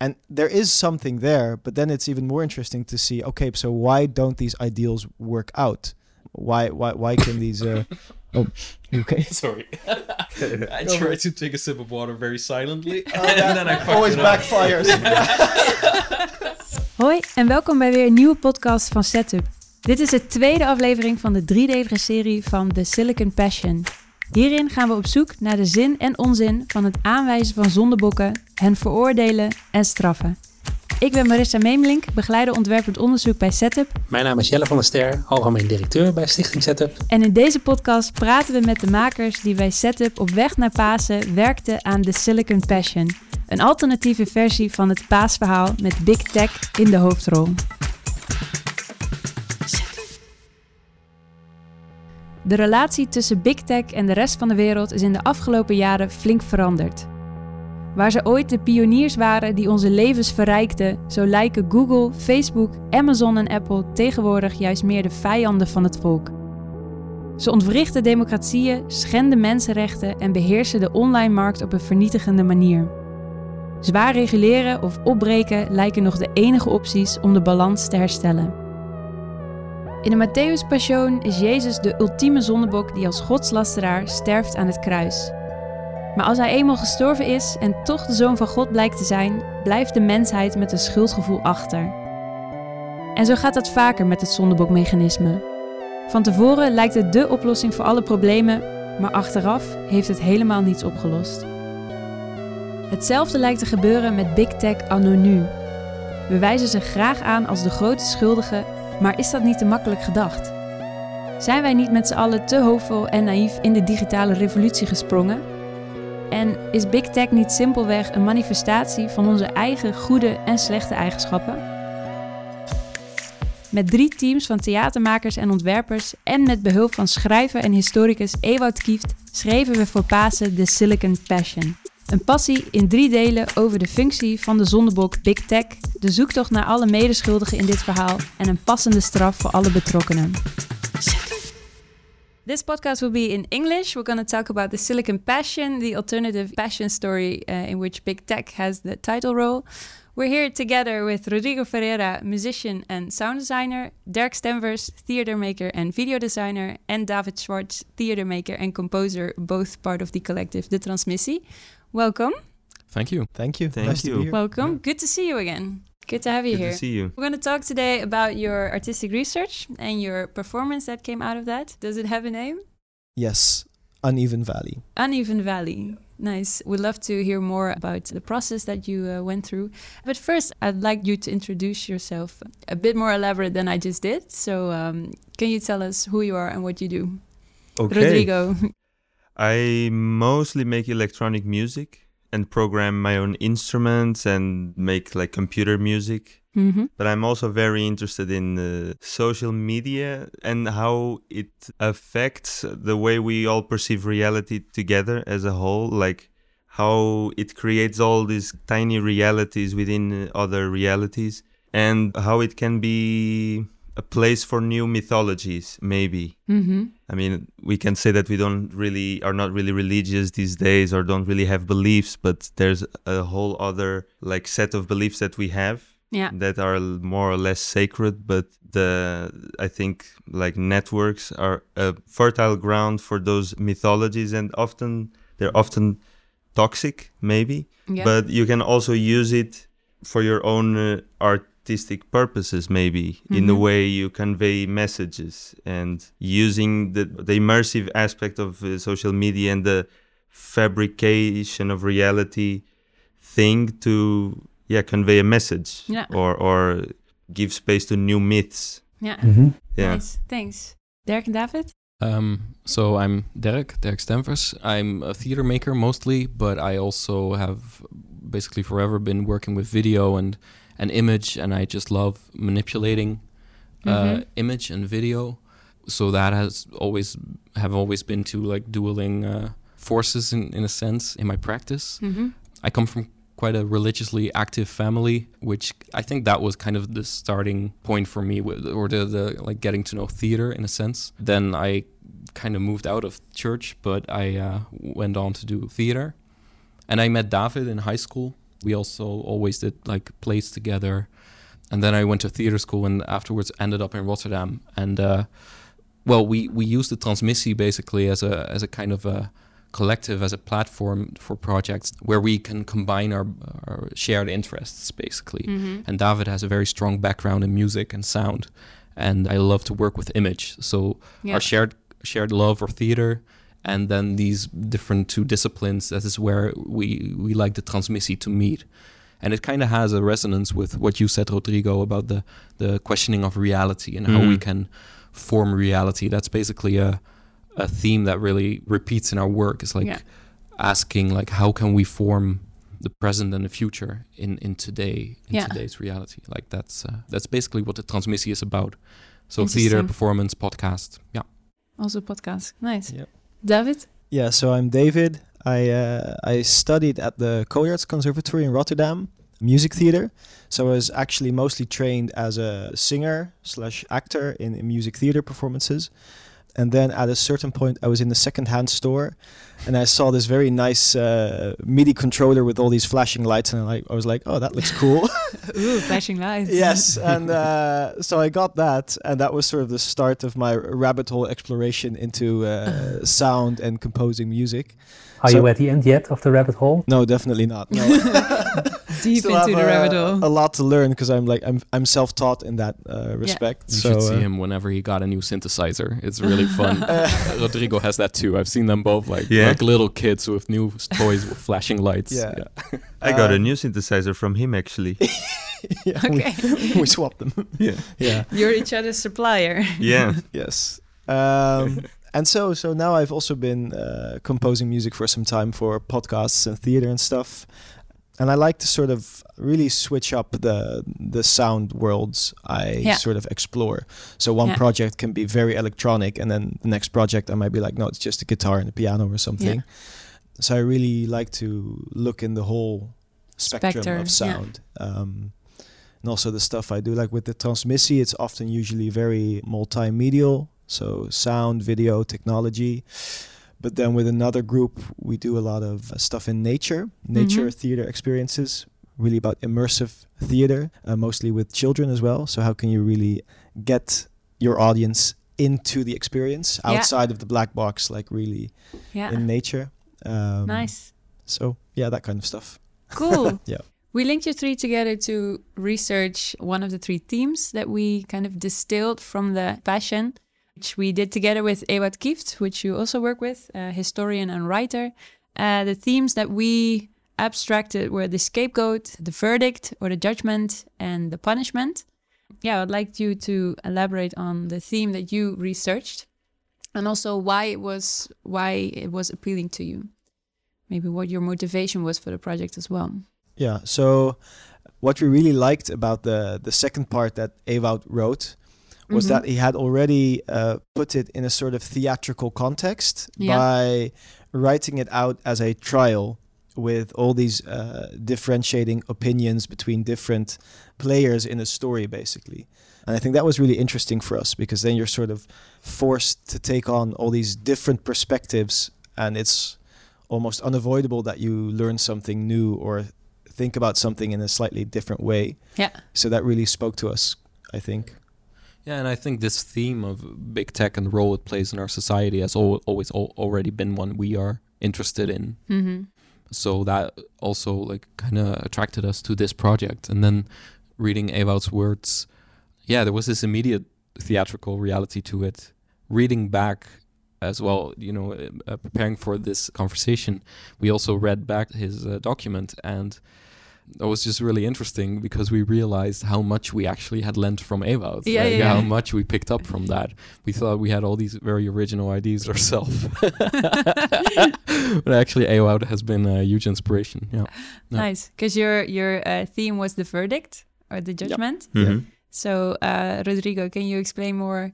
and there is something there but then it's even more interesting to see okay so why don't these ideals work out why why why can these uh oh okay Sorry. I tried to take a sip of water very silently. Oh, and then I always it backfires Hoi en welkom bij weer een nieuwe podcast van Setup. Dit is de tweede aflevering van de driedelige serie van The Silicon Passion. Hierin gaan we op zoek naar de zin en onzin van het aanwijzen van zondebokken, hen veroordelen en straffen. Ik ben Marissa Meemelink, begeleider ontwerpend onderzoek bij Setup. Mijn naam is Jelle van der Ster, algemeen directeur bij Stichting Setup. En in deze podcast praten we met de makers die bij Setup op weg naar Pasen werkten aan The Silicon Passion. Een alternatieve versie van het paasverhaal met Big Tech in de hoofdrol. De relatie tussen Big Tech en de rest van de wereld is in de afgelopen jaren flink veranderd. Waar ze ooit de pioniers waren die onze levens verrijkten, zo lijken Google, Facebook, Amazon en Apple tegenwoordig juist meer de vijanden van het volk. Ze ontwrichten democratieën, schenden mensenrechten en beheersen de online markt op een vernietigende manier. Zwaar reguleren of opbreken lijken nog de enige opties om de balans te herstellen. In de Matthäus Passion is Jezus de ultieme zondebok die als godslasteraar sterft aan het kruis. Maar als hij eenmaal gestorven is en toch de zoon van God blijkt te zijn, blijft de mensheid met een schuldgevoel achter. En zo gaat dat vaker met het zondebokmechanisme. Van tevoren lijkt het dé oplossing voor alle problemen, maar achteraf heeft het helemaal niets opgelost. Hetzelfde lijkt te gebeuren met Big Tech anno nu. We wijzen ze graag aan als de grote schuldigen, maar is dat niet te makkelijk gedacht? Zijn wij niet met z'n allen te hoopvol en naïef in de digitale revolutie gesprongen? En is Big Tech niet simpelweg een manifestatie van onze eigen goede en slechte eigenschappen? Met drie teams van theatermakers en ontwerpers en met behulp van schrijver en historicus Ewout Kieft schreven we voor Pasen de Silicon Passion. Een passie in drie delen over de functie van de zondebok Big Tech, de zoektocht naar alle medeschuldigen in dit verhaal en een passende straf voor alle betrokkenen. This podcast will be in English. We're going to talk about the Silicon Passion, the alternative passion story uh, in which Big Tech has the title role. We're here together with Rodrigo Ferreira, musician and sound designer, Dirk Stenvers, theater maker and video designer, and David Schwartz, theater maker and composer, both part of the collective De Transmissie. Welcome. Thank you. thank you Thank nice to you. be here. Welcome. Good to see you again. Good to have you Good here. to see you. We're going to talk today about your artistic research and your performance that came out of that. Does it have a name? yes uneven valley Uneven Valley. Nice. We'd love to hear more about the process that you uh, went through. But first, I'd like you to introduce yourself a bit more elaborate than I just did. So, um, can you tell us who you are and what you do? Okay. Rodrigo. I mostly make electronic music and program my own instruments and make like computer music. hmm But I'm also very interested in uh, social media and how it affects the way we all perceive reality together as a whole. Like how it creates all these tiny realities within uh, other realities and how it can be a place for new mythologies, maybe. hmm I mean, we can say that we don't really are not really religious these days or don't really have beliefs, but there's a whole other like set of beliefs that we have Yeah. that are more or less sacred. But the I think like networks are a fertile ground for those mythologies, and often they're often toxic, maybe. Yeah. But you can also use it for your own uh, artistic purposes, maybe in the Mhm. way you convey messages and using the, the immersive aspect of uh, social media and the fabrication of reality thing to yeah convey a message Yeah. or or give space to new myths. yeah. Yeah. Nice. Thanks. Dirk and David? Um, so I'm Derek, Derek Stenvers. I'm a theater maker mostly, but I also have basically forever been working with video and, and image, and I just love manipulating uh, Mhm. image and video. So that has always have always been two like dueling uh, forces in, in a sense in my practice. hmm I come from quite a religiously active family, which I think that was kind of the starting point for me, with, or the, the like getting to know theater in a sense. Then I kind of moved out of church, but I uh, went on to do theater, and I met David in high school, We also always did like plays together. And then I went to theater school and afterwards ended up in Rotterdam. And uh, well, we, we used the Transmissie basically as a as a kind of a collective, as a platform for projects where we can combine our, our shared interests basically. Mhm. And David has a very strong background in music and sound, and I love to work with image. So Yeah. our shared shared love for theater, and then these different two disciplines. That is where we we like the Transmissie to meet, and it kind of has a resonance with what you said, Rodrigo, about the the questioning of reality and how we Mhm. can form reality. That's basically a a theme that really repeats in our work. It's like Yeah. asking like how can we form the present and the future in in today in Yeah. today's reality like that's uh, that's basically what the Transmissie is about so theater performance podcast yeah Also podcast. Nice. Yep. David? Yeah, so I'm David. I uh, I studied at the Codarts Conservatory in Rotterdam, music theater. So I was actually mostly trained as a singer slash actor in, in music theater performances. And then at a certain point, I was in the second-hand store, and I saw this very nice uh, MIDI controller with all these flashing lights, and I, like, I was like, "Oh, that looks cool." Ooh, flashing lights. yes, and uh, so I got that, and that was sort of the start of my rabbit hole exploration into uh, sound and composing music. Are So- you at the end yet of the rabbit hole? No, definitely not. No. Deep Still into the rabbit hole. A lot to learn because I'm like I'm I'm self-taught in that uh, respect. you so should see uh, him whenever he got a new synthesizer it's really fun uh, rodrigo has that too i've seen them both like Yeah. like little kids with new toys with flashing lights Yeah. I got a Um, new synthesizer from him actually. yeah, we- Okay. we, swapped them. yeah. yeah. You're each other's supplier. Yeah. Yes. Um, and so so now I've also been uh, composing music for some time for podcasts and theater and stuff. And I like to sort of really switch up the the sound worlds I Yeah. sort of explore. So one Yeah. project can be very electronic, and then the next project I might be like, no, it's just a guitar and a piano or something. So I really like to look in the whole spectrum Spectre, of yeah. sound. Um, and also the stuff I do, like with the Transmissie, it's often usually very multimedial, so sound, video, technology. But then with another group, we do a lot of uh, stuff in nature, nature Mhm. theater experiences, really about immersive theater, uh, mostly with children as well. So how can you really get your audience into the experience Yeah. outside of the black box, like really Yeah. in nature? Um, nice. So yeah, that kind of stuff. Cool. Yeah. We linked you three together to research one of the three themes that we kind of distilled from the passion, which we did together with Ewout Kieft, which you also work with, a historian and writer. Uh, the themes that we abstracted were the scapegoat, the verdict or the judgment, and the punishment. Yeah, I'd like you to elaborate on the theme that you researched and also why it was why it was appealing to you. Maybe what your motivation was for the project as well. Yeah. So what we really liked about the the second part that Ewout wrote was Mhm. that he had already uh, put it in a sort of theatrical context Yeah. by writing it out as a trial with all these uh, differentiating opinions between different players in a story, basically. And I think that was really interesting for us because then you're sort of forced to take on all these different perspectives, and it's almost unavoidable that you learn something new or think about something in a slightly different way. Yeah. So that really spoke to us, I think. Yeah, and I think this theme of big tech and the role it plays in our society has al- always al- already been one we are interested in. Mm-hmm. So that also like kind of attracted us to this project. And then reading Ewout's words, yeah, there was this immediate theatrical reality to it. Reading back as well, you know, uh, preparing for this conversation, we also read back his uh, document and that was just really interesting because we realized how much we actually had learned from Ewout. Yeah, like, yeah, How yeah. much we picked up from that. We thought we had all these very original ideas ourselves. but actually, Ewout has been a huge inspiration. Yeah. Yeah. Nice, because your your uh, theme was the verdict or the judgment. Mhm. So, uh, Rodrigo, can you explain more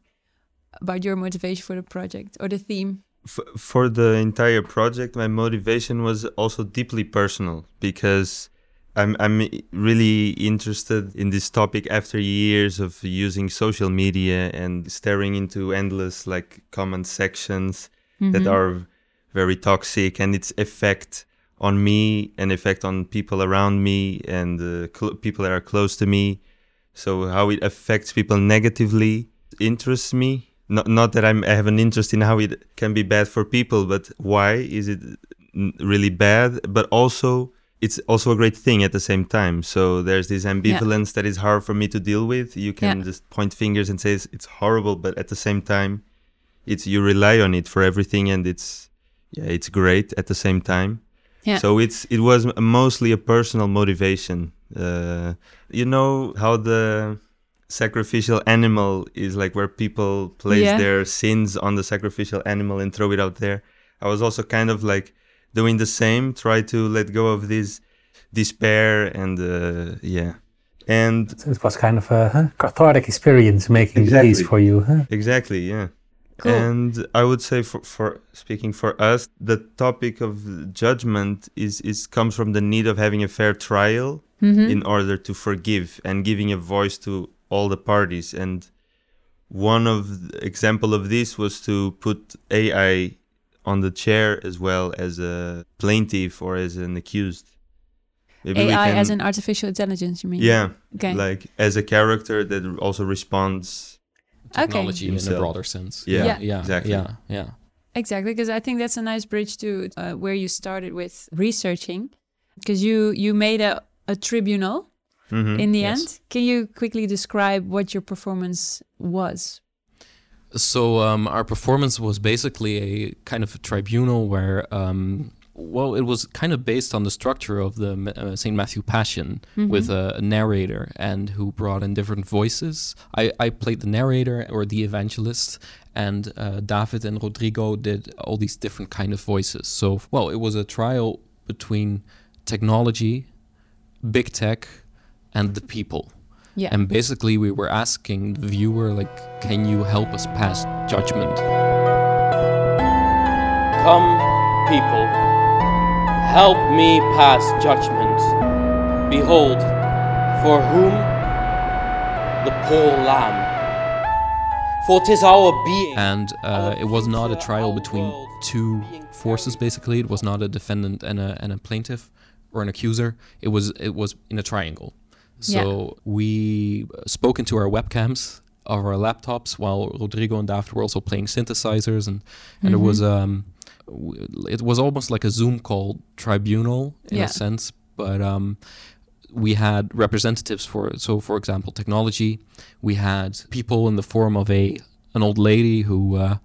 about your motivation for the project or the theme? F- for the entire project, my motivation was also deeply personal because I'm I'm really interested in this topic after years of using social media and staring into endless like comment sections that Mhm. are very toxic and its effect on me and effect on people around me and uh, cl- people that are close to me. So how it affects people negatively interests me. Not not that I'm, I have an interest in how it can be bad for people, but why is it really bad? But also it's also a great thing at the same time. So there's this ambivalence that is hard for me to deal with. You can Yeah. just point fingers and say it's, it's horrible, but at the same time, it's you rely on it for everything, and it's yeah, it's great at the same time. Yeah. So it's it was mostly a personal motivation. Uh, you know how the sacrificial animal is like where people place Yeah. their sins on the sacrificial animal and throw it out there. I was also kind of like doing the same, try to let go of this despair and uh, yeah. And So it was kind of a huh, cathartic experience making Exactly. these for you. Huh? exactly, yeah. Cool. And I would say for, for speaking for us, the topic of judgment is, is comes from the need of having a fair trial Mhm. in order to forgive and giving a voice to all the parties. And one of the example of this was to put AI on the chair as well as a plaintiff or as an accused. Maybe we AI can- as an artificial intelligence, you mean? yeah, Okay. like as a character that also responds. Technology in a broader sense. Yeah, Yeah. yeah, exactly. Yeah, yeah. Exactly, because I think that's a nice bridge to uh, where you started with researching, because you you made a, a tribunal Mhm. in the yes. end. Can you quickly describe what your performance was? So um, our performance was basically a kind of a tribunal where, um, well, it was kind of based on the structure of the uh, Saint Matthew Passion Mhm. with a, a narrator and who brought in different voices. I, I played the narrator or the evangelist, and uh, David and Rodrigo did all these different kind of voices. So, well, it was a trial between technology, big tech, and the people. Yeah. And basically, we were asking the viewer, like, can you help us pass judgment? Come, people, help me pass judgment. Behold, for whom? The poor lamb. For 'tis our being. And uh, it was not a trial between two forces. Basically, it was not a defendant and a and a plaintiff or an accuser. It was it was in a triangle. So we spoke into our webcams of our laptops while Rodrigo and David were also playing synthesizers, and and it was um it was almost like a Zoom call tribunal in Yeah. a sense, but um we had representatives for so for example technology. We had people in the form of a an old lady who uh,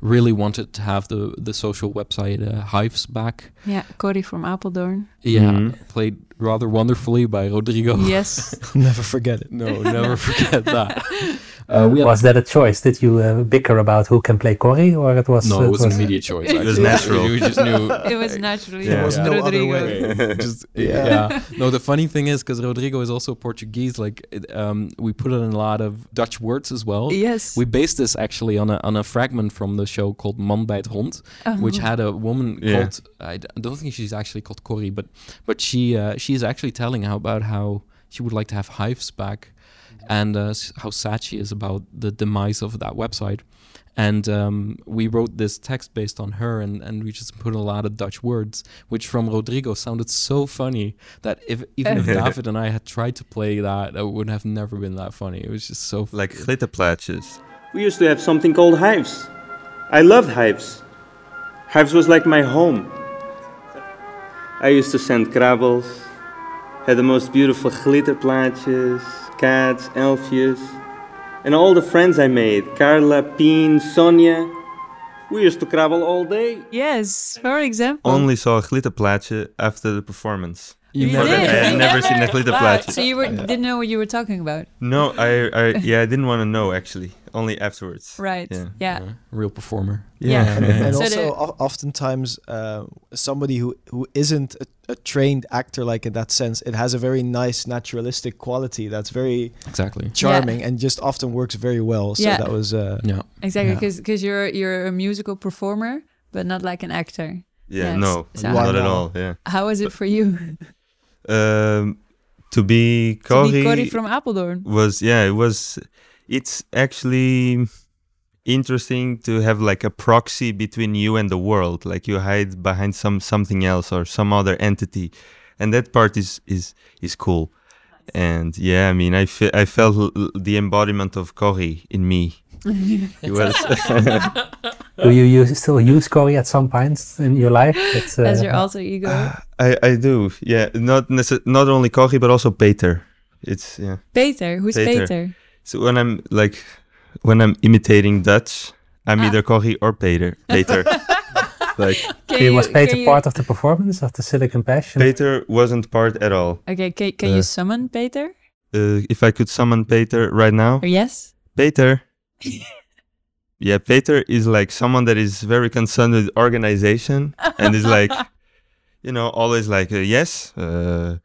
really wanted to have the the social website uh, Hyves back Yeah, Cody from Apeldoorn. yeah Mhm. played rather wonderfully by rodrigo Yes. Never forget it. no never forget that uh, we had, was that a choice? Did you uh, bicker about who can play Cory, or it was? no uh, it was an immediate choice It was actually. natural. we just knew it was naturally There was no other way. just Yeah. yeah. No, the funny thing is because Rodrigo is also Portuguese. Like, it, um, we put in a lot of Dutch words as well. Yes. We based this actually on a on a fragment from the show called Man bijt hond, Oh. which had a woman Yeah. called I don't think she's actually called Cory, but but she uh, she is actually telling how about how she would like to have Hyves back, and uh, how sad she is about the demise of that website. And um, we wrote this text based on her, and, and we just put a lot of Dutch words, which from Rodrigo sounded so funny that if even if David and I had tried to play that, it would have never been that funny. It was just so Like glitterplaatjes. We used to have something called Hyves. I loved Hyves. Hyves was like my home. I used to send krabbels, had the most beautiful glitterplaatjes, cats, elfjes, and all the friends I made Carla, Pien, Sonia. We used to travel all day. Yes, for example. Only saw a glitterplaatje after the performance. You You never did? I had never seen a glitterplaatje. So you were, didn't know what you were talking about, No, I, I yeah, I didn't want to know actually. Only afterwards. right? Yeah. Yeah. Yeah, real performer. Yeah. and, and So also oftentimes uh, somebody who who isn't a, a trained actor like in that sense it has a very nice naturalistic quality that's very Exactly. charming and just often works very well so Yeah. that was uh, Yeah. Exactly, Yeah. because you're you're a musical performer, but not like an actor. Yeah, Yes. no, So Why not at all. Yeah. How was it for you Um, to be to Cory be Cory from Apeldoorn? was yeah, it was. It's actually interesting to have like a proxy between you and the world like you hide behind some something else or some other entity and that part is is is cool and yeah i mean i fe- i felt l- the embodiment of Corey in me he was Do you use, still use Corey at some points in your life? It's, uh, As your alter ego. I, I do yeah not necess- not only Corey but also Peter it's yeah Peter, who's Peter. Peter? So when i'm like when i'm imitating dutch i'm Ah. either Corey or Peter Peter like Can he was you- Peter can you- part of the performance of the Silicon Passion? Peter wasn't part at all Okay, can, can Uh, you summon Peter? uh, if I could summon Peter right now, yes? Peter. yeah, Peter is like someone that is very concerned with organization and is like, you know, always like, uh, yes, uh,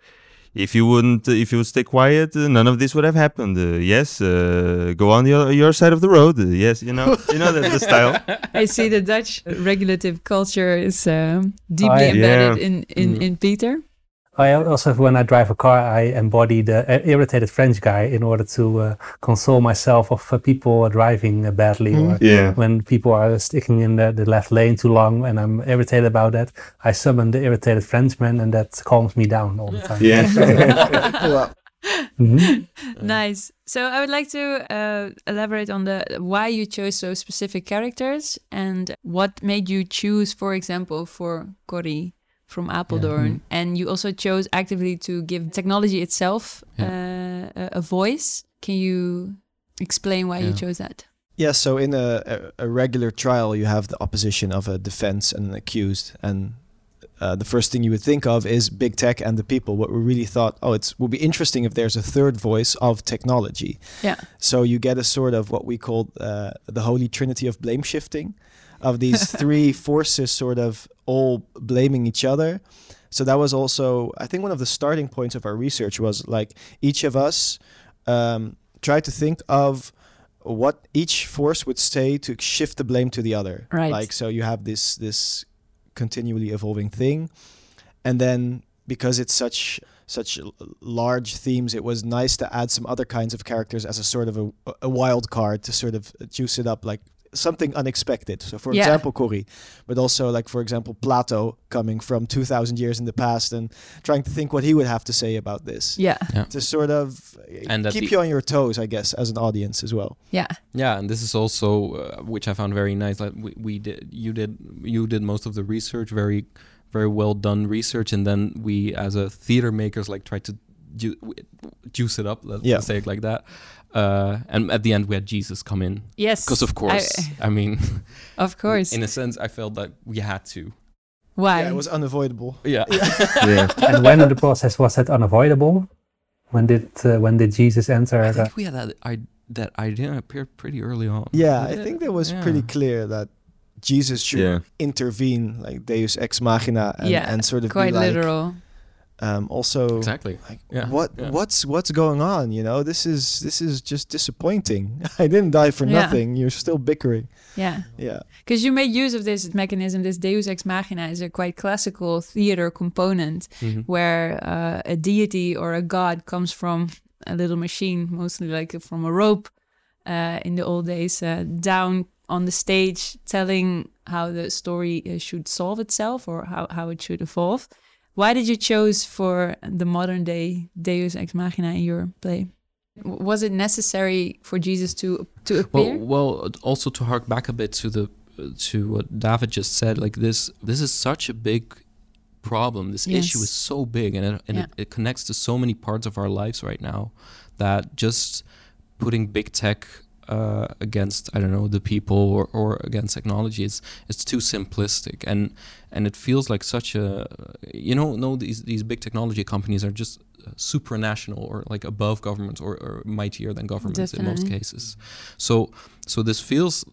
if you wouldn't, if you would stay quiet, uh, none of this would have happened. Uh, yes, uh, go on your your side of the road. Uh, yes, you know, you know that's the style. I see the Dutch regulative culture is um, deeply yeah. embedded Yeah. in, in, Mm. in Peter. I also, when I drive a car, I embody the uh, irritated French guy in order to uh, console myself of uh, people driving uh, badly Mm. or Yeah. when people are sticking in the, the left lane too long and I'm irritated about that. I summon the irritated Frenchman and that calms me down all the time. Yeah. Well, Mhm. Nice. So I would like to uh, elaborate on the why you chose those specific characters and what made you choose, for example, for Corrie from Apeldoorn. And you also chose actively to give technology itself uh, a, a voice. Can you explain why you chose that? Yeah, so in a, a, a regular trial, you have the opposition of a defense and an accused, and uh, the first thing you would think of is big tech and the people. What we really thought, oh, it would be interesting if there's a third voice of technology. Yeah. So you get a sort of what we call uh, the holy trinity of blame shifting, of these three forces sort of all blaming each other. So that was also, I think, one of the starting points of our research was like each of us um, tried to think of what each force would say to shift the blame to the other. Right. Like so, you have this this continually evolving thing, and then because it's such such large themes, it was nice to add some other kinds of characters as a sort of a, a wild card to sort of juice it up, like something unexpected. So, for Yeah. example, Corey, but also like for example Plato coming from two thousand years in the past and trying to think what he would have to say about this Yeah. yeah. to sort of And keep you on your toes, I guess, as an audience as well. Yeah. Yeah, and this is also uh, which I found very nice. Like we, we did, you did, you did most of the research, very, very well done research, and then we, as a theater makers, like tried to ju- juice it up. Let's Yeah. say it like that. Uh, and at the end, we had Jesus come in Yes. because, of course, I, mean, Of course. in a sense, I felt that we had to. Why? Yeah, it was unavoidable. Yeah, yeah. and when in the process was that unavoidable? When did uh, when did Jesus enter? I Uh, think we had that. I that idea appeared pretty early on. Yeah, I Did it? think that was Yeah. pretty clear that Jesus should Yeah. intervene, like Deus ex machina, and, Yeah, and sort of Quite be like, literal. Um, also, exactly. like, Yeah, what yeah. what's what's going on? You know, this is this is just disappointing. I didn't die for Yeah. nothing. You're still bickering. Yeah. Yeah, Because you made use of this mechanism, this Deus ex machina is a quite classical theater component Mhm. where uh, a deity or a god comes from a little machine, mostly like from a rope uh, in the old days, uh, down on the stage, telling how the story uh, should solve itself or how, how it should evolve. Why did you choose for the modern day Deus ex machina in your play? Was it necessary for Jesus to to appear? Well, well, also to hark back a bit to the to what David just said, like this, this is such a big problem. This issue is so big, and it, and Yeah. it, it connects to so many parts of our lives right now that just putting big tech uh, against I don't know the people or, or against technology. Is it's too simplistic. And and it feels like such a you know no these these big technology companies are just uh, supranational or like above governments or, or mightier than governments in most cases. So so this feels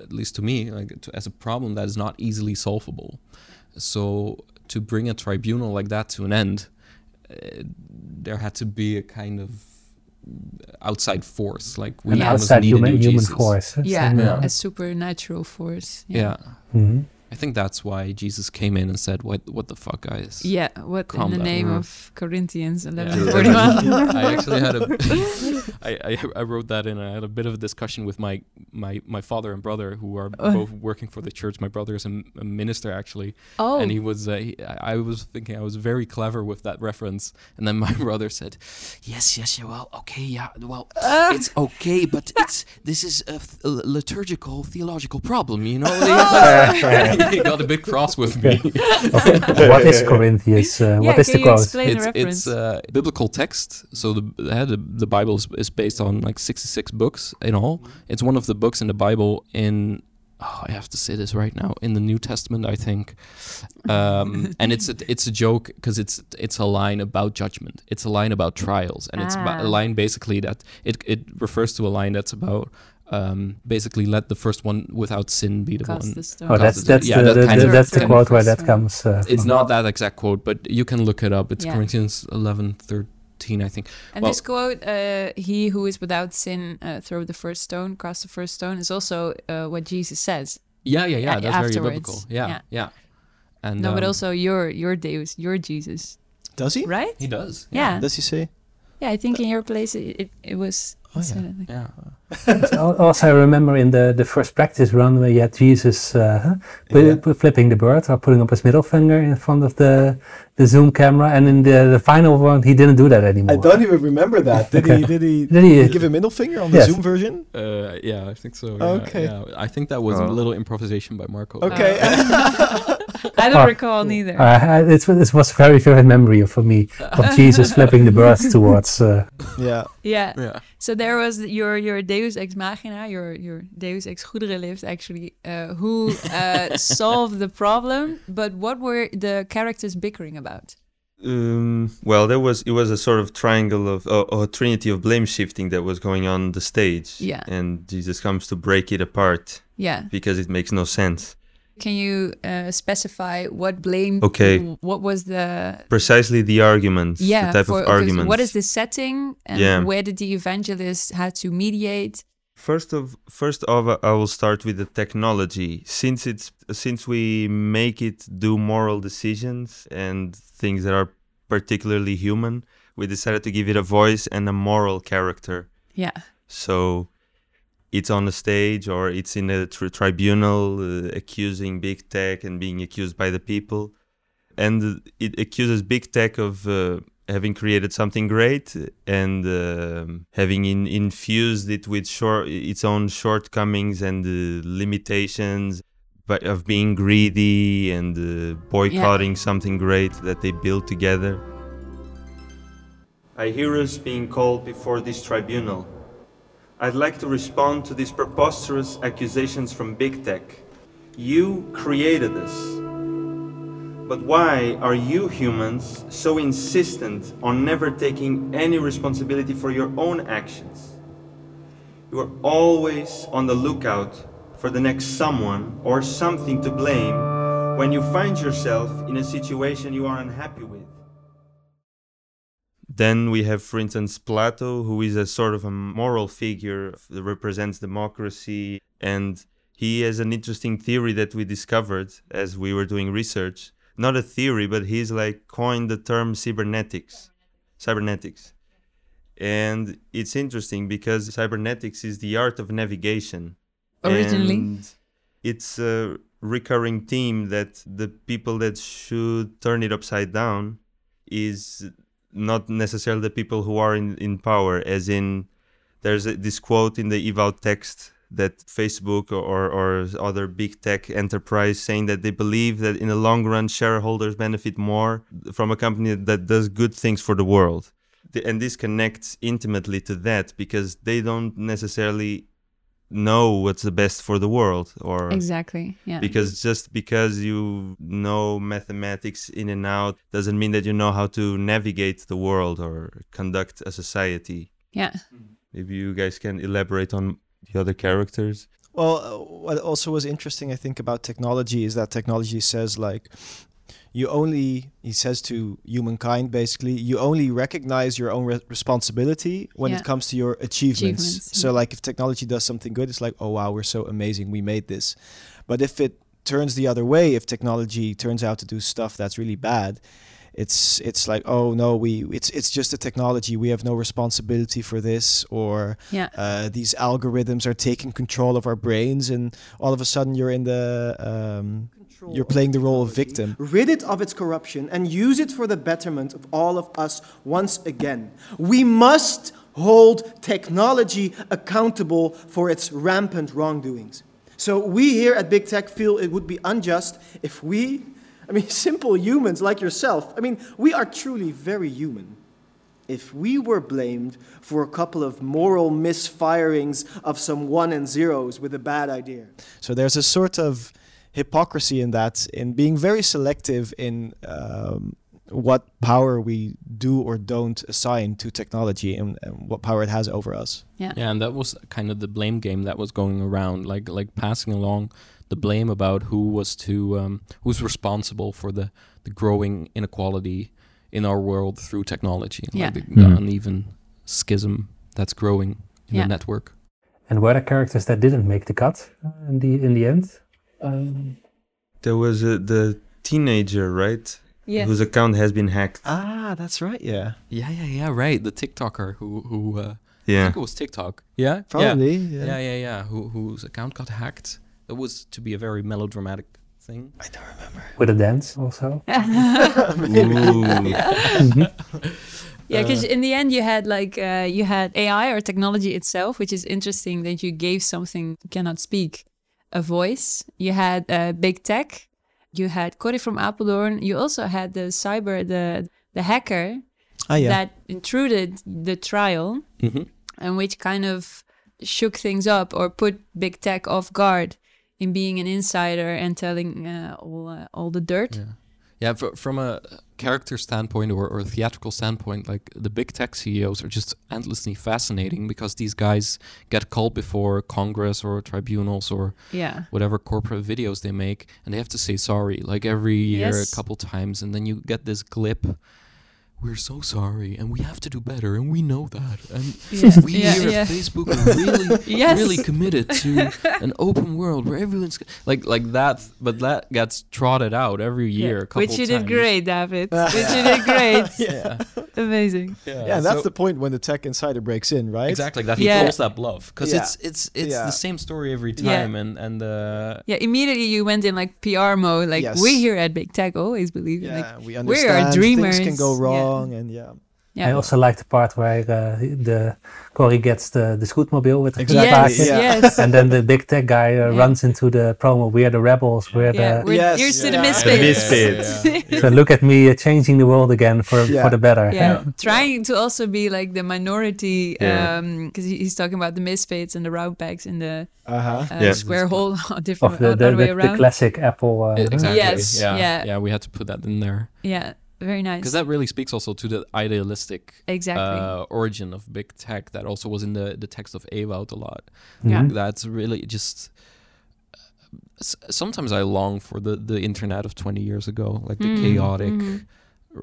at least to me like to, as a problem that is not easily solvable. So to bring a tribunal like that to an end uh, there had to be a kind of outside force like an almost outside need a human new human Jesus. force. yeah, Yeah. a supernatural force. yeah hmm I think that's why Jesus came in and said, "What, what the fuck, guys?" Yeah, what Calm in the down. name Mm. of Corinthians Yeah. 11:41? I actually had a, I, I, I wrote that in. I had a bit of a discussion with my my my father and brother who are Oh. both working for the church. My brother is a minister actually, oh, and he was. Uh, he, I I was thinking I was very clever with that reference, and then my brother said, "Yes, yes, yeah, well, okay, yeah, well, Ah. it's okay, but it's this is a, th- a liturgical theological problem, you know." He got a bit cross with me. what is Corinthians? Uh, yeah, what is can the you quote? it's the reference? it's uh, biblical text. So the uh, the, the Bible is, is based on like sixty six books in all. It's one of the books in the Bible in. Oh, I have to say this right now in the New Testament, I think, um, and it's a, it's a joke because it's it's a line about judgment. It's a line about trials, and it's Ah. a line basically that it it refers to a line that's about um, basically let the first one without sin be the Cast one. the stone. Oh, that's that's yeah, the, the- kind the- that's the quote where that comes. Uh, It's from. not that exact quote, but you can look it up. It's Yeah. Corinthians 11, 13, I think. And Well- this quote, uh, "He who is without sin, uh, throw the first stone, cast the first stone," is also uh, what Jesus says. Yeah, yeah, yeah. Yeah, that's very biblical. Yeah, Yeah. yeah. And no, but um, also your your Deus, your Jesus, Does he? right? he does. Yeah, Does he say? Yeah. I think in your place it it, it was. Oh, yeah. like- Yeah. Also, I remember in the, the first practice run where you had Jesus uh, Yeah. flipping the bird or putting up his middle finger in front of the the zoom camera, and in the, the final one he didn't do that anymore. I don't even remember that. Did Okay. he? Did he? Did he? give a middle finger on the Yes. Zoom version? Uh, yeah, I think so. Yeah, Okay. Yeah. I think that was Oh. a little improvisation by Marco. Okay. I don't Ah. recall neither. Uh, it, it was a very vivid memory for me of Jesus flipping the birds towards. Uh, yeah. yeah. Yeah. So there was your your Deus ex machina, your your Deus ex goederenlift, actually, uh, who uh, solved the problem. But what were the characters bickering about? Um, well, there was it was a sort of triangle of uh, or a trinity of blame shifting that was going on the stage. Yeah. And Jesus comes to break it apart Yeah. because it makes no sense. Can you uh, specify what blame? Okay. What was the Precisely the arguments, yeah? the type for- of arguments. what is the setting and Yeah. where did the evangelist had to mediate? First of first of I will start with the technology. Since it's since we make it do moral decisions and things that are particularly human, we decided to give it a voice and a moral character. Yeah. So it's on the stage or it's in a tri- tribunal uh, accusing big tech and being accused by the people. And it accuses big tech of uh, having created something great and um having in, infused it with short, its own shortcomings and uh, limitations, but of being greedy and uh, boycotting something great that they built together. I hear us being called before this tribunal. I'd like to respond to these preposterous accusations from big tech. You created this. But why are you humans so insistent on never taking any responsibility for your own actions? You are always on the lookout for the next someone or something to blame when you find yourself in a situation you are unhappy with. Then we have, for instance, Plato, who is a sort of a moral figure that represents democracy. And he has an interesting theory that we discovered as we were doing research. Not a theory, but he's like coined the term cybernetics. Cybernetics. And it's interesting because cybernetics is the art of navigation. Originally. And it's a recurring theme that the people that should turn it upside down is not necessarily the people who are in, in power, as in there's a, this quote in the Ewout text that Facebook or, or other big tech enterprise saying that they believe that in the long run shareholders benefit more from a company that does good things for the world. And this connects intimately to that because they don't necessarily know what's the best for the world or Exactly. Yeah. because just because you know mathematics in and out doesn't mean that you know how to navigate the world or conduct a society yeah. maybe you guys can elaborate on the other characters Well, uh, what also was interesting, I think, about technology is that technology says like you only he says to humankind basically you only recognize your own re- responsibility when Yeah. it comes to your achievements. Achievements, So yeah. like if technology does something good, it's like oh wow we're so amazing we made this, but if it turns the other way if technology turns out to do stuff that's really bad it's it's like oh no we it's it's just a technology we have no responsibility for this or Yeah. uh, these algorithms are taking control of our brains and all of a sudden you're in the um, you're playing the role of victim rid it of its corruption, and use it for the betterment of all of us once again. We must hold technology accountable for its rampant wrongdoings. So, we here at Big Tech feel it would be unjust if we, I mean, simple humans like yourself, I mean, we are truly very human. If we were blamed for a couple of moral misfirings of some one and zeros with a bad idea. So there's a sort of hypocrisy in that, in being very selective in um, what power we do or don't assign to technology and, and what power it has over us. Yeah. Yeah, and that was kind of the blame game that was going around, like like passing along the blame about who was to um, who's responsible for the the growing inequality in our world through technology, Yeah. like the, the Mhm. uneven schism that's growing in Yeah. the network. And were there characters that didn't make the cut uh, in the in the end? There was a, the teenager, right? Yeah. Whose account has been hacked. Ah, that's right. Yeah, Yeah, yeah, yeah. Right, the TikToker who who uh, yeah. I think it was TikTok. Yeah, probably. Yeah, Yeah. yeah, yeah. yeah. Who whose account got hacked? That was to be a very melodramatic thing. I don't remember. With a dance also. Ooh. Yeah, because in the end you had like uh, you had AI or technology itself, which is interesting that you gave something cannot speak a voice. You had uh, big tech. You had Corey from Apeldoorn. You also had the cyber the the hacker Ah, yeah. that intruded the trial Mm-hmm. and which kind of shook things up or put big tech off guard in being an insider and telling uh, all uh, all the dirt. Yeah, yeah. fr- from a character standpoint or, or theatrical standpoint, like the big tech CEOs are just endlessly fascinating because these guys get called before Congress or tribunals or Yeah. whatever corporate videos they make, and they have to say sorry like every year Yes. a couple times, and then you get this clip. We're so sorry, and we have to do better, and we know that. And Yeah. we Yeah, here yeah. at Facebook are really, Yes. really committed to an open world where everyone's like like that. But that gets trotted out every Yeah. year. A couple Which you did great, David. Which you did great. Yeah, Amazing. yeah. yeah, that's so- the point when the tech insider breaks in, right? exactly that he Yeah. calls that bluff because Yeah. it's it's it's Yeah. the same story every Yeah. time, and and uh, Yeah, immediately you went in like PR mode. Like Yes. we here at Big Tech always believe. Yeah, Like, we are understand dreamers. things can go Yeah. Wrong, and yeah, yeah. I also like the part where uh, the Cory gets the, the scootmobile with the Exactly, yes, yeah. yes. and then the big tech guy uh, Yeah. runs into the promo. We're the rebels. We're yeah, the we're, Yes, here's to the yeah. misfits. Misfits. yeah. so look at me uh, changing the world again for Yeah. for the better. Yeah. trying to also be like the minority, Yeah. because he's talking about the misfits and the round bags in the uh-huh. uh, Yeah. square hole, different Of the, other the, way the, around. the classic Apple. Uh, exactly. Yes, Yeah. yeah. Yeah. We had to put that in there yeah, very nice. because that really speaks also to the idealistic exactly. uh, origin of big tech that also was in the the text of Ewout a lot. Yeah. That's really just. Sometimes I long for the the internet of 20 years ago, like the Mm, chaotic, mhm. r-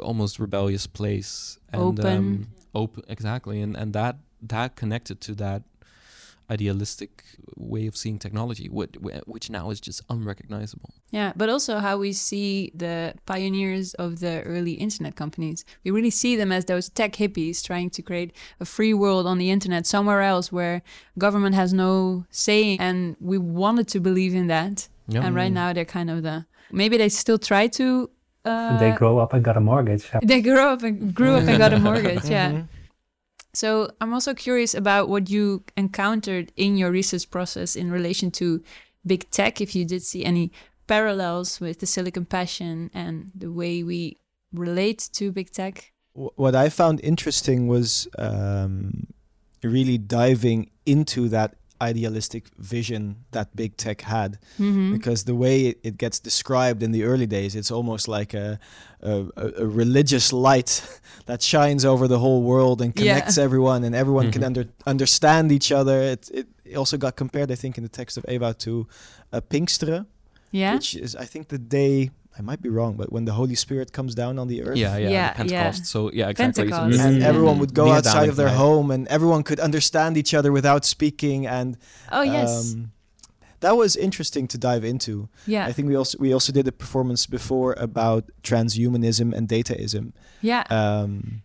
almost rebellious place, and, Open. um, open exactly, and and that that connected to that idealistic way of seeing technology, which, which now is just unrecognizable. Yeah, but also how we see the pioneers of the early internet companies. We really see them as those tech hippies trying to create a free world on the internet somewhere else where government has no say. And we wanted to believe in that. Yeah. And right now they're kind of the maybe they still try to. Uh, they grow up and got a mortgage. they grew up and grew up and got a mortgage. Yeah. Mhm. So I'm also curious about what you encountered in your research process in relation to big tech. If you did see any parallels with the Silicon Passion and the way we relate to big tech. What I found interesting was um, really diving into that idealistic vision that big tech had Mm-hmm. because the way it, it gets described in the early days it's almost like a, a, a a religious light that shines over the whole world and Yeah. Mm-hmm. connects everyone and everyone can Mhm. under, understand each other it, it also got compared i think in the text of Ewout to a pinksteren Yeah. which is i think the day i might be wrong but when the holy spirit comes down on the earth Yeah, yeah, Yeah, the Pentecost. So yeah, exactly. It's- Pentecost. it's- and everyone would go Near outside of their right? home and everyone could understand each other without speaking and oh yes. um, that was interesting to dive into. Yeah. I think we also we also did a performance before about transhumanism and dataism. yeah. Um,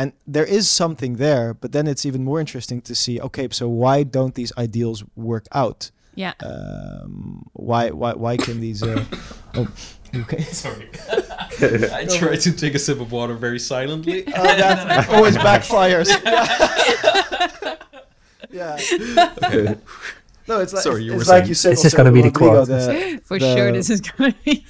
and there is something there, but then it's even more interesting to see. Okay, so why don't these ideals work out? yeah. Um, why why why can these? Uh, oh, okay. Sorry. I try to take a sip of water very silently. Oh, that always backfires. yeah. Okay. No, it's like Sorry, you it's were like saying. you said. It's just also, gonna be the Rodrigo, quote. the- For the- sure, this is gonna be.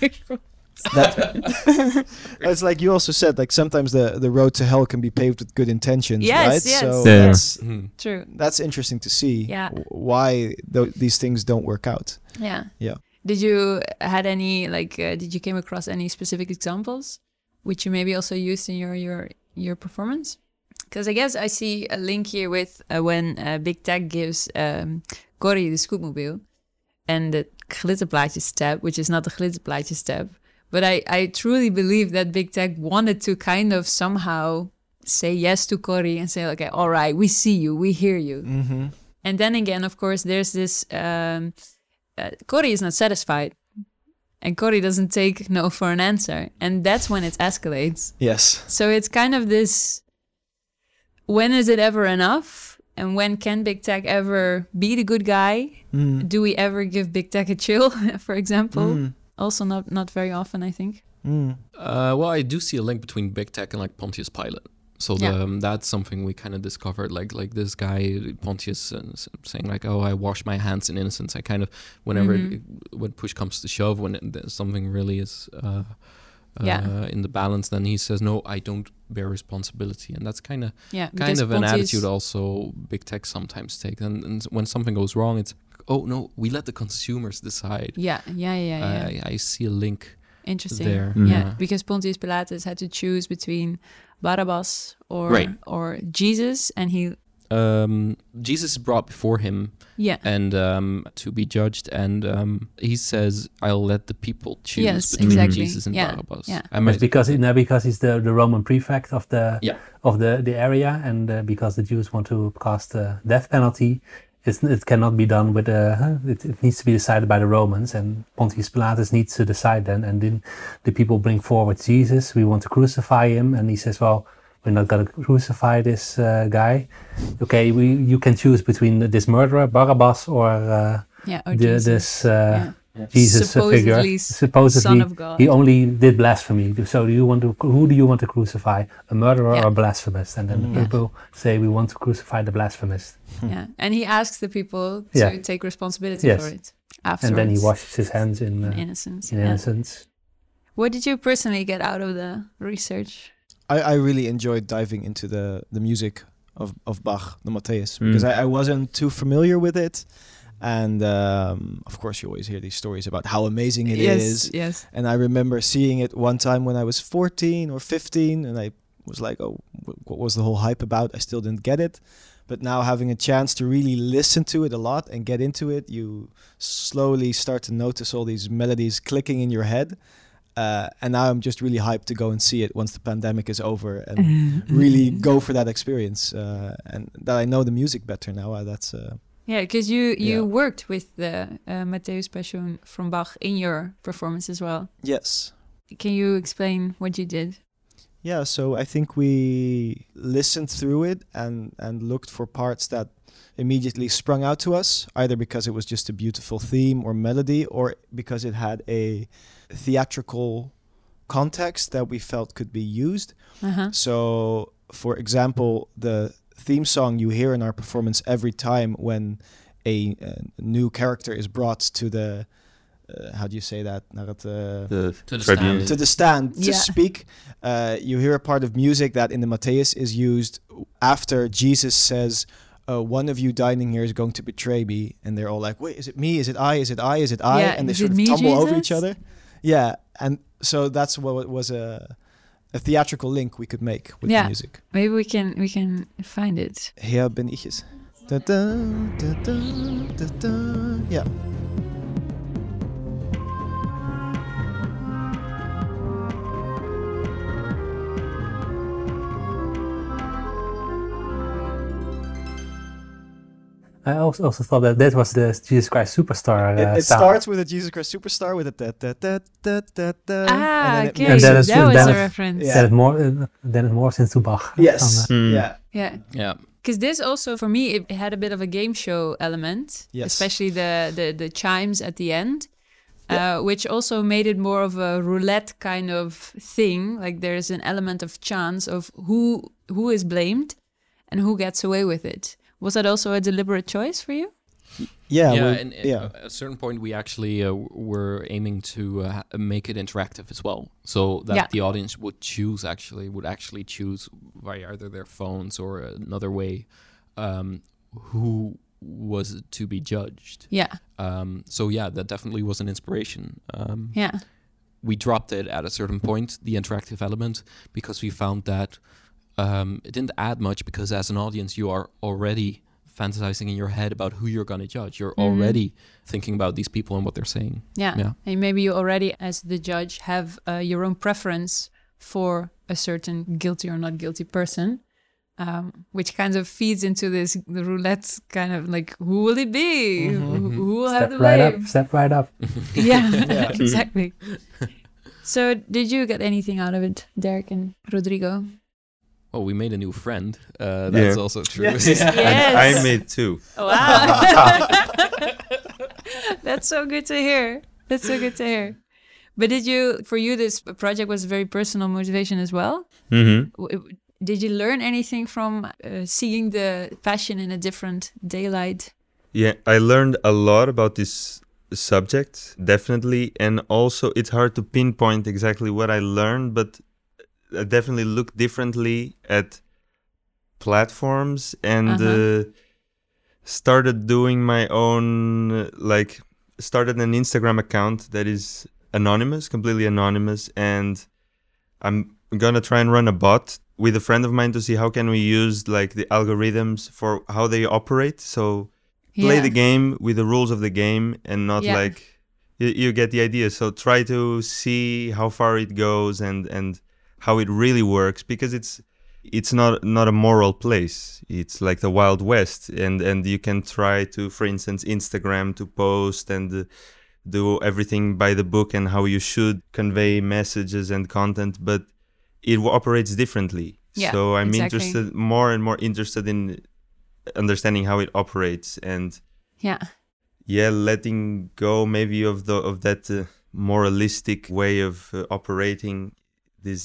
that it's like you also said like sometimes the the road to hell can be paved with good intentions Yes, right yes. so Yeah. that's Mhm. True. that's interesting to see Yeah. why th- these things don't work out Yeah. Yeah. Did you had any like? Uh, did you came across any specific examples, which you maybe also used in your your your performance? Because I guess I see a link here with uh, when uh, Big Tech gives um, Corey the scootmobile and the glitterplaatje step, which is not the glitterplaatje step. But I, I truly believe that Big Tech wanted to kind of somehow say yes to Corey and say, okay, all right, we see you, we hear you. mm-hmm. And then again, of course, there's this. Um, uh, Cory is not satisfied, and Cory doesn't take no for an answer, and that's when it escalates. yes So it's kind of this. When is it ever enough? And when can Big Tech ever be the good guy? mm. Do we ever give Big Tech a chill, for example? Mm. Also, not not very often, I think. Mm. Uh, well, I do see a link between Big Tech and like Pontius Pilate. So the, Yeah. um, that's something we kind of discovered. Like like this guy Pontius uh, saying like, "Oh, I wash my hands in innocence." I kind of whenever Mhm. it, when push comes to shove, when it, something really is uh, uh, Yeah. in the balance, then he says, "No, I don't bear responsibility," and that's kind of Yeah, kind because of an attitude also Big Tech sometimes takes. And, and when something goes wrong, it's oh no, we let the consumers decide. Yeah, yeah, yeah, yeah. I, I see a link Interesting. there. Mhm. Yeah, because Pontius Pilatus had to choose between Barabbas or Right. or Jesus, and he Um, Jesus is brought before him yeah and um, to be judged, and um, he says, "I'll let the people choose Yes, between exactly. Jesus and Yeah, Barabbas." yeah. I It's because no, because he's the, the Roman prefect of the Yeah. of the, the area, and uh, because the Jews want to cast the death penalty, it's, it cannot be done with uh, it, it needs to be decided by the Romans, and Pontius Pilatus needs to decide then, and then the people bring forward Jesus. We want to crucify him, and he says, "Well, we're not going to crucify this uh, guy. Okay, we you can choose between this murderer Barabbas or uh, yeah or the, this." Uh, yeah. Jesus figure. Supposedly Son of God. he only did blasphemy. So do you want to? Who do you want to crucify? A murderer Yeah. or a blasphemous? And then the Mm. people say we want to crucify the blasphemous. yeah, and he asks the people to Yeah. take responsibility Yes. for it afterwards. And then he washes his hands in, in uh, innocence. in yeah. innocence. What did you personally get out of the research? I, I really enjoyed diving into the the music of, of Bach, the Matthäus, because I, I wasn't too familiar with it. And um, of course, you always hear these stories about how amazing it is. yes, yes. And I remember seeing it one time when I was 14 or 15, and I was like, oh, what was the whole hype about? I still didn't get it. But now having a chance to really listen to it a lot and get into it, you slowly start to notice all these melodies clicking in your head. Uh, and now I'm just really hyped to go and see it once the pandemic is over and really go for that experience. Uh, and that I know the music better now. Uh, that's uh, Yeah, because you you Yeah. worked with the uh, Matthäus Passion from Bach in your performance as well. yes. Can you explain what you did? Yeah, so I think we listened through it and and looked for parts that immediately sprung out to us, either because it was just a beautiful theme or melody, or because it had a theatrical context that we felt could be used. Uh-huh. So, for example, the theme song you hear in our performance every time when a, uh new character is brought to the uh, how do you say that? Naar het, uh, The To the stand. to the stand to Yeah. speak. Uh, you hear a part of music that in the Matthäus is used after Jesus says, uh, "One of you dining here is going to betray me," and they're all like, "Wait, is it me? Is it I? Is it I? Is it I?" Yeah, and they sort of me, tumble over each other. Yeah, and so that's what was a a theatrical link we could make with Yeah. the music. Yeah, maybe we can we can find it. Hier bin ich es. Da, da, da. Yeah. I also, also thought that that was the Jesus Christ Superstar. Uh, It, it starts with a Jesus Christ Superstar with a da da da da da da. Ah, and then it okay. And moves- then that was then a reference. Yeah. Then it more, uh, then it morphs into Bach. Yes. Hmm. Yeah. Yeah. Yeah. Because this also, for me, it had a bit of a game show element, Yes. especially the, the, the chimes at the end, uh, which also made it more of a roulette kind of thing. Like there's an element of chance of who who is blamed and who gets away with it. Was that also a deliberate choice for you? Yeah. yeah, and, and yeah. at a certain point, we actually uh, were aiming to uh, make it interactive as well, so that Yeah. the audience would choose actually would actually choose via either their phones or another way um, who was to be judged. Yeah. Um, so yeah, that definitely was an inspiration. Um, Yeah. we dropped it at a certain point, the interactive element, because we found that um, it didn't add much because as an audience, you are already fantasizing in your head about who you're going to judge. You're Mhm. already thinking about these people and what they're saying. Yeah. Yeah. And maybe you already, as the judge, have uh, your own preference for a certain guilty or not guilty person, um, which kind of feeds into this the roulette kind of like, who will it be? Mhm, Who, who will have the right blame? up, step right up. Yeah, Yeah. exactly. so, did you get anything out of it, Dirk and Rodrigo? Oh, we made a new friend. Uh, that's Yeah. also true. Yes. Yes. I, I made two. Wow. That's so good to hear. That's so good to hear. But did you, for you, this project was very personal motivation as well? Mm-hmm. W- w- Did you learn anything from uh, seeing the passion in a different daylight? Yeah, I learned a lot about this subject, definitely. And also, it's hard to pinpoint exactly what I learned, but I definitely looked differently at platforms and Uh-huh. uh, started doing my own, uh, like, started an Instagram account that is anonymous, completely anonymous. And I'm gonna try and run a bot with a friend of mine to see how can we use like the algorithms for how they operate so play Yeah. the game with the rules of the game and not Yeah. like you, you get the idea so try to see how far it goes and and how it really works because it's it's not not a moral place it's like the wild west and and you can try to for instance instagram to post and do everything by the book and how you should convey messages and content but it operates differently Yeah, so i'm exactly. interested more and more interested in understanding how it operates and Yeah. yeah letting go maybe of the of that uh, moralistic way of uh, operating these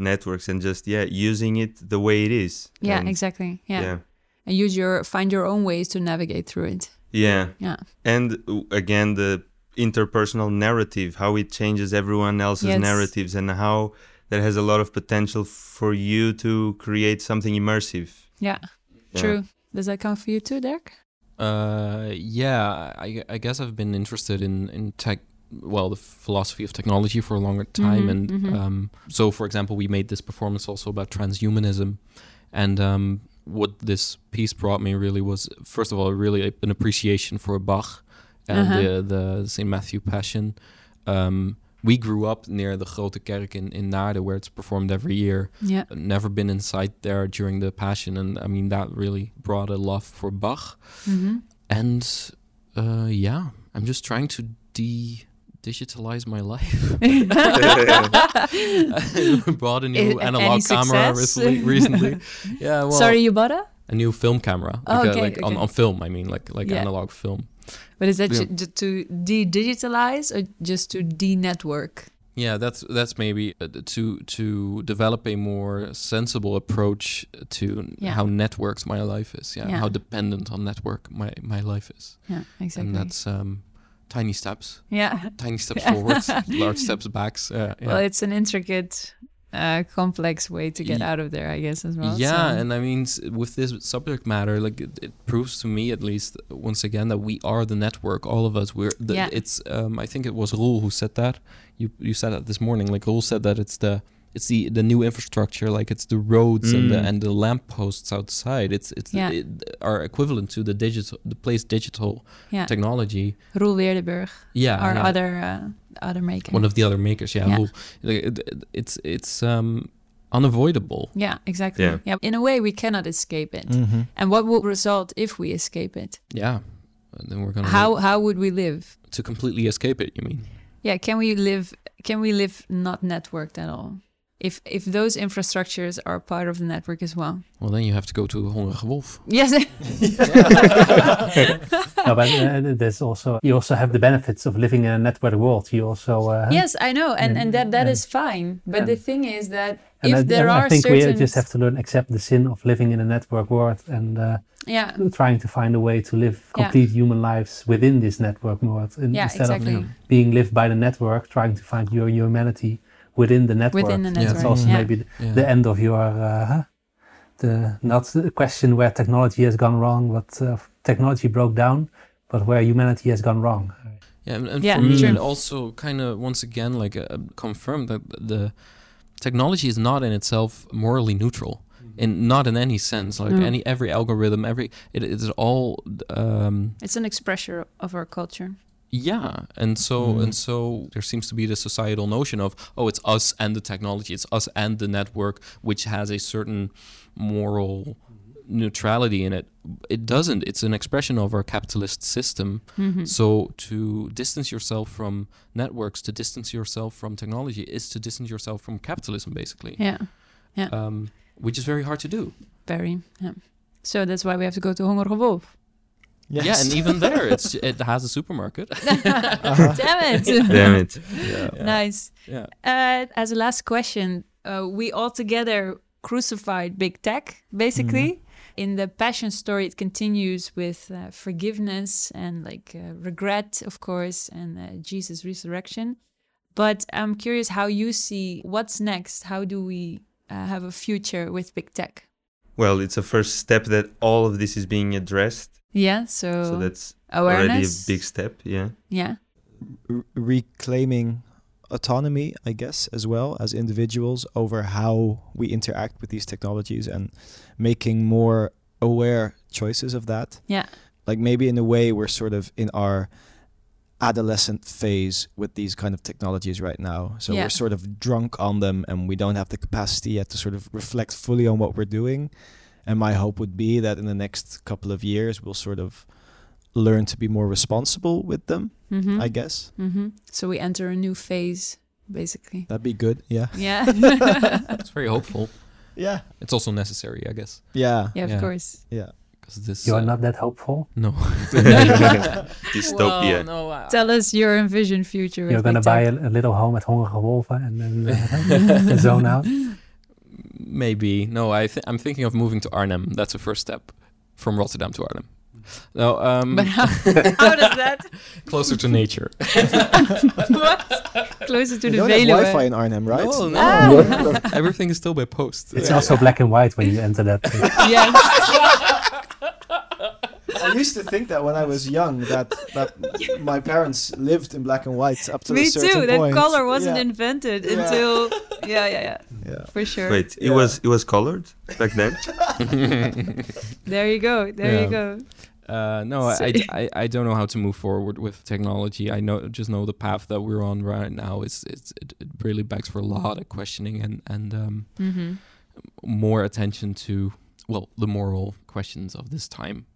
networks and just yeah using it the way it is Yeah, And, exactly. Yeah. yeah And use your, find your own ways to navigate through it. yeah Yeah. and again the interpersonal narrative how it changes everyone else's Yes. narratives and how that has a lot of potential for you to create something immersive Yeah. Yeah. True. Does that come for you too, Dirk? Uh, yeah, I, I guess I've been interested in in tech. Well, the philosophy of technology for a longer time, Mhm, and mhm. um, so for example, we made this performance also about transhumanism, and um, what this piece brought me really was first of all really an appreciation for Bach and Uh-huh. the the Saint Matthew Passion. Um, we grew up near the Grote Kerk in in Naarden, where it's performed every year, Yeah. never been inside there during the Passion, and I mean that really brought a love for Bach. hmm And uh, yeah, I'm just trying to de digitalize my life. I bought a new I- analog camera recently. recently. Yeah, well, Sorry, you bought a? a new film camera, Oh, like, a- okay, like On, okay. on film. I mean, like like Yeah. analog film. But is that Yeah. ju- ju- to de-digitalize or just to de-network? Yeah, that's that's maybe uh, to to develop a more sensible approach to Yeah. how networks my life is. Yeah, Yeah. how dependent on network my my life is, Yeah, exactly. and that's um, tiny steps. yeah. tiny steps Yeah. forwards, large steps backs. Uh, yeah. Well, it's an intricate, uh, complex way to get out of there, I guess, as well. yeah, so- and I mean, with this subject matter, like it, it proves to me, at least once again, that we are the network. All of us. We're. The, Yeah. It's. Um, I think it was Roel who said that. You you said that this morning. Like Roel said that it's the. It's the, the new infrastructure, like it's the roads and the Mm. and the lampposts outside. It's it's Yeah. it, are equivalent to the digital the place digital yeah. technology. Roel Weerdenburg, Yeah, our yeah. other uh, other maker. one of the other makers yeah, Yeah. Roel. Like, it- it- it's it's um unavoidable. Yeah, exactly. Yeah. Yeah. In a way, we cannot escape it. Mhm. And what will result if we escape it? Yeah. And then we're gonna How how would we live? to completely escape it. You mean? Yeah, can we live? Can we live not networked at all? If if those infrastructures are part of the network as well. Well, then you have to go to Hongerige Wolf. Yes. no, but uh, there's also you also have the benefits of living in a network world. You also uh, yes, I know, and and that that And- is fine. But and- the thing is that And if I, there are I think certain we just have to learn accept the sin of living in a network world and uh, yeah trying to find a way to live Yeah. complete human lives within this network world in- yeah instead exactly of being lived by the network, trying to find your humanity within the network. within the Yeah, network. That's also yeah. maybe the, Yeah. the end of your uh, the not the question where technology has gone wrong, but uh, technology broke down, but where humanity has gone wrong. Yeah, and, and Yeah, for me, true. it also kind of once again like uh, confirmed that the technology is not in itself morally neutral, in not in any sense. Like Mm. any every algorithm, every it is all um, It's an expression of our culture. Yeah, and so Mm. and so there seems to be the societal notion of oh, it's us and the technology, it's us and the network, which has a certain moral neutrality in it. It doesn't. It's an expression of our capitalist system. Mhm. So to distance yourself from networks, to distance yourself from technology, is to distance yourself from capitalism, basically. Yeah, Um, which is very hard to do. very. Yeah. So that's why we have to go to Hongerige Wolf. Yes. Yeah, and even there, it's it has a supermarket. Uh-huh. Damn it! Damn it. yeah. Nice. Yeah. Uh, as a last question, uh, we all together crucified big tech, basically. In the passion story, it continues with uh, forgiveness and like uh, regret, of course, and uh, Jesus' resurrection. But I'm curious how you see what's next. How do we uh, have a future with big tech? Well, it's a first step that all of this is being addressed. Yeah, so, So that's already a big step. Yeah. Yeah, R- reclaiming autonomy, I guess, as well as individuals over how we interact with these technologies and making more aware choices of that. yeah, Like maybe in a way we're sort of in our adolescent phase with these kind of technologies right now. So Yeah. we're sort of drunk on them and we don't have the capacity yet to sort of reflect fully on what we're doing. And my hope would be that in the next couple of years we'll sort of learn to be more responsible with them, hmm I guess. hmm So we enter a new phase, basically. That'd be good. Yeah. Yeah, It's very hopeful. Yeah. It's also necessary, I guess, Yeah. yeah, of Yeah. course. Yeah. because this. You are uh, not that hopeful. No. Dystopia. Well, no. I- Tell us your envisioned future. You're going to buy a, a little home at Hongerige Wolven and then uh, zone out. Maybe no. I th- I'm thinking of moving to Arnhem. That's the first step from Rotterdam to Arnhem. No, um, But how, how does that? closer to nature. what? Closer to You the don't have Wi-Fi in Arnhem, right? No, no. Ah. Everything is still by post. It's also black and white when you enter that. Yes. I used to think that when I was young that that my parents lived in black and white up to a Me certain too. That point. color wasn't yeah. invented Yeah. until. Yeah, yeah, yeah. Yeah. For sure. Wait, it Yeah. was it was colored back then. There you go. There Yeah. you go. Uh, no, I, I, I, I don't know how to move forward with technology. I know just know the path that we're on right now is it's it, it really begs for a lot of questioning and and um, hmm more attention to well the moral questions of this time.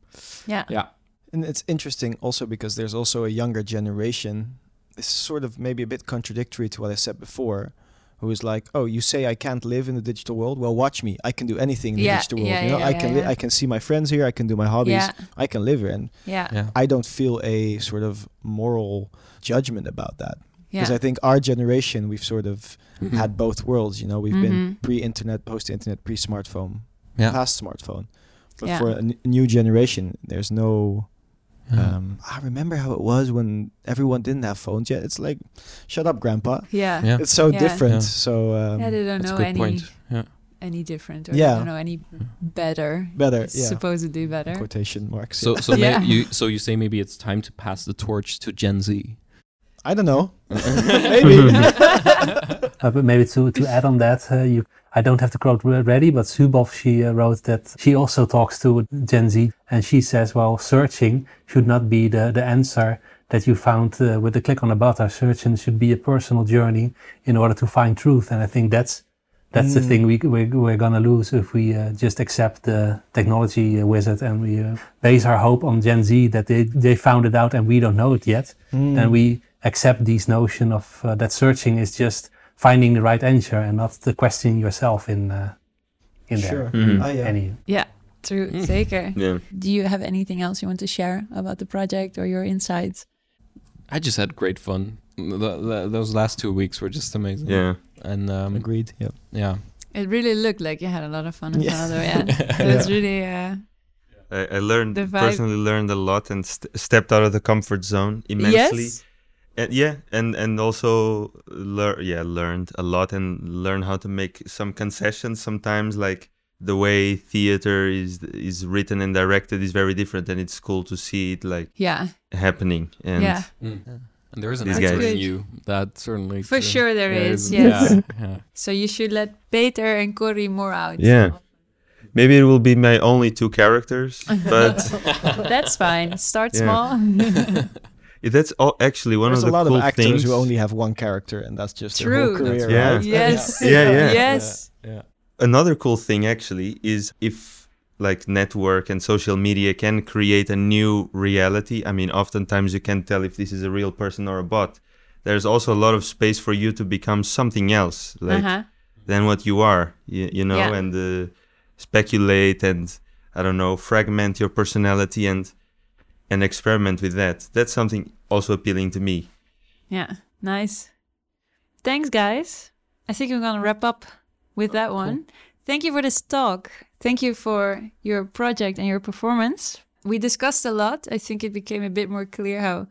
Yeah. Yeah. And it's interesting also because there's also a younger generation. This is sort of maybe a bit contradictory to what I said before. Who is like, oh, you say I can't live in the digital world? Well, watch me. I can do anything in the digital world. yeah, you know, yeah, I yeah, can li- yeah. I can see my friends here. I can do my hobbies. Yeah. I can live here, and Yeah. Yeah. I don't feel a sort of moral judgment about that because Yeah. I think our generation we've sort of Mhm. had both worlds. You know, we've been Mhm. pre-internet, post-internet, pre-smartphone, yeah. past smartphone. But Yeah. for a n- new generation, there's no. Yeah. Um, I remember how it was when everyone didn't have phones yet. It's like, shut up, grandpa. Yeah. yeah. It's so Yeah. different. Yeah. So um, Yeah, they don't a know good any point. Yeah. any different or Yeah. they don't know any better. better, It's yeah. supposedly better. Quotation marks. So yeah. so Yeah. may, you so you say maybe it's time to pass the torch to Gen Z. I don't know. Maybe. Uh, but maybe to, to add on that, uh, you I don't have the quote ready, but Zuboff she uh, wrote that she also talks to Gen Z, and she says, well, searching should not be the the answer that you found uh, with the click on a button. Searching should be a personal journey in order to find truth, and I think that's That's the Mm. thing we, we, we're gonna lose if we uh, just accept the technology uh, wizard and we uh, base our hope on Gen Z that they, they found it out and we don't know it yet. Mm. And we accept these notion of uh, that searching is just finding the right answer and not the question yourself in uh, in Sure. there. Mhm. Ah, yeah. Any Yeah, true. Mm. Zeker. Yeah. Do you have anything else you want to share about the project or your insights? I just had great fun. The, the, those last two weeks were just amazing. Yeah. And um, Agreed. Yeah. yeah. It really looked like you had a lot of fun as Yeah. well, though. Yeah, it was really. Uh, I, I learned personally learned a lot and st- stepped out of the comfort zone immensely. yes. And yeah, and and also lear- yeah, learned a lot and learn how to make some concessions sometimes like the way theater is is written and directed is very different and it's cool to see it like Yeah. happening and Yeah. Mm. And there is an These actor guys. in you that certainly. For sure there yeah, is, is- yes. Yeah, yeah. So you should let Peter and Corey more out. Yeah. maybe it will be my only two characters but That's fine. Start small. that's all actually one There's of the cool things. There's a lot cool of actors things who only have one character, and that's just their True. whole career. Yeah. right? yes. Yeah, yeah. Yes. Yeah. another cool thing actually is if like network and social media can create a new reality i mean oftentimes you can't tell if this is a real person or a bot there's also a lot of space for you to become something else like Uh-huh. than what you are you, you know Yeah. and uh, speculate and i don't know fragment your personality and and experiment with that that's something also appealing to me Yeah. Nice. Thanks, guys. I think we're going to wrap up with that one. Thank you for this talk. Thank you for your project and your performance. We discussed a lot. I think it became a bit more clear how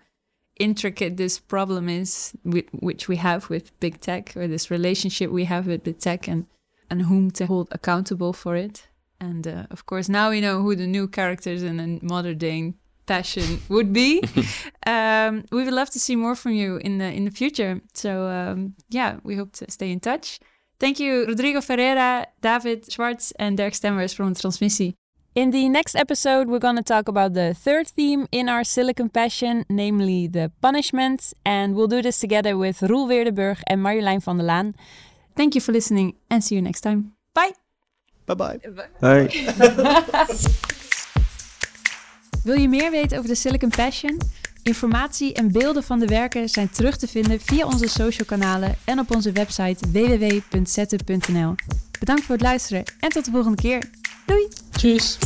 intricate this problem is, with, which we have with big tech, or this relationship we have with big tech, and and whom to hold accountable for it. And uh, of course, now we know who the new characters in a modern day passion would be. um, we would love to see more from you in the in the future. So um, yeah, we hope to stay in touch. Thank you, Rodrigo Ferreira, David Schwartz, and Dirk Stemmers from Transmissie. In the next episode, we're going to talk about the third theme in our Silicon Passion, namely the punishment. And we'll do this together with Roel Weerdenburg and Marjolein van der Laan. Thank you for listening and see you next time. Bye. Bye! Bye bye. Wil je meer weten over de Silicon Passion? Informatie en beelden van de werken zijn terug te vinden via onze social kanalen en op onze website www.zetten.nl. Bedankt voor het luisteren en tot de volgende keer. Doei! Tschüss.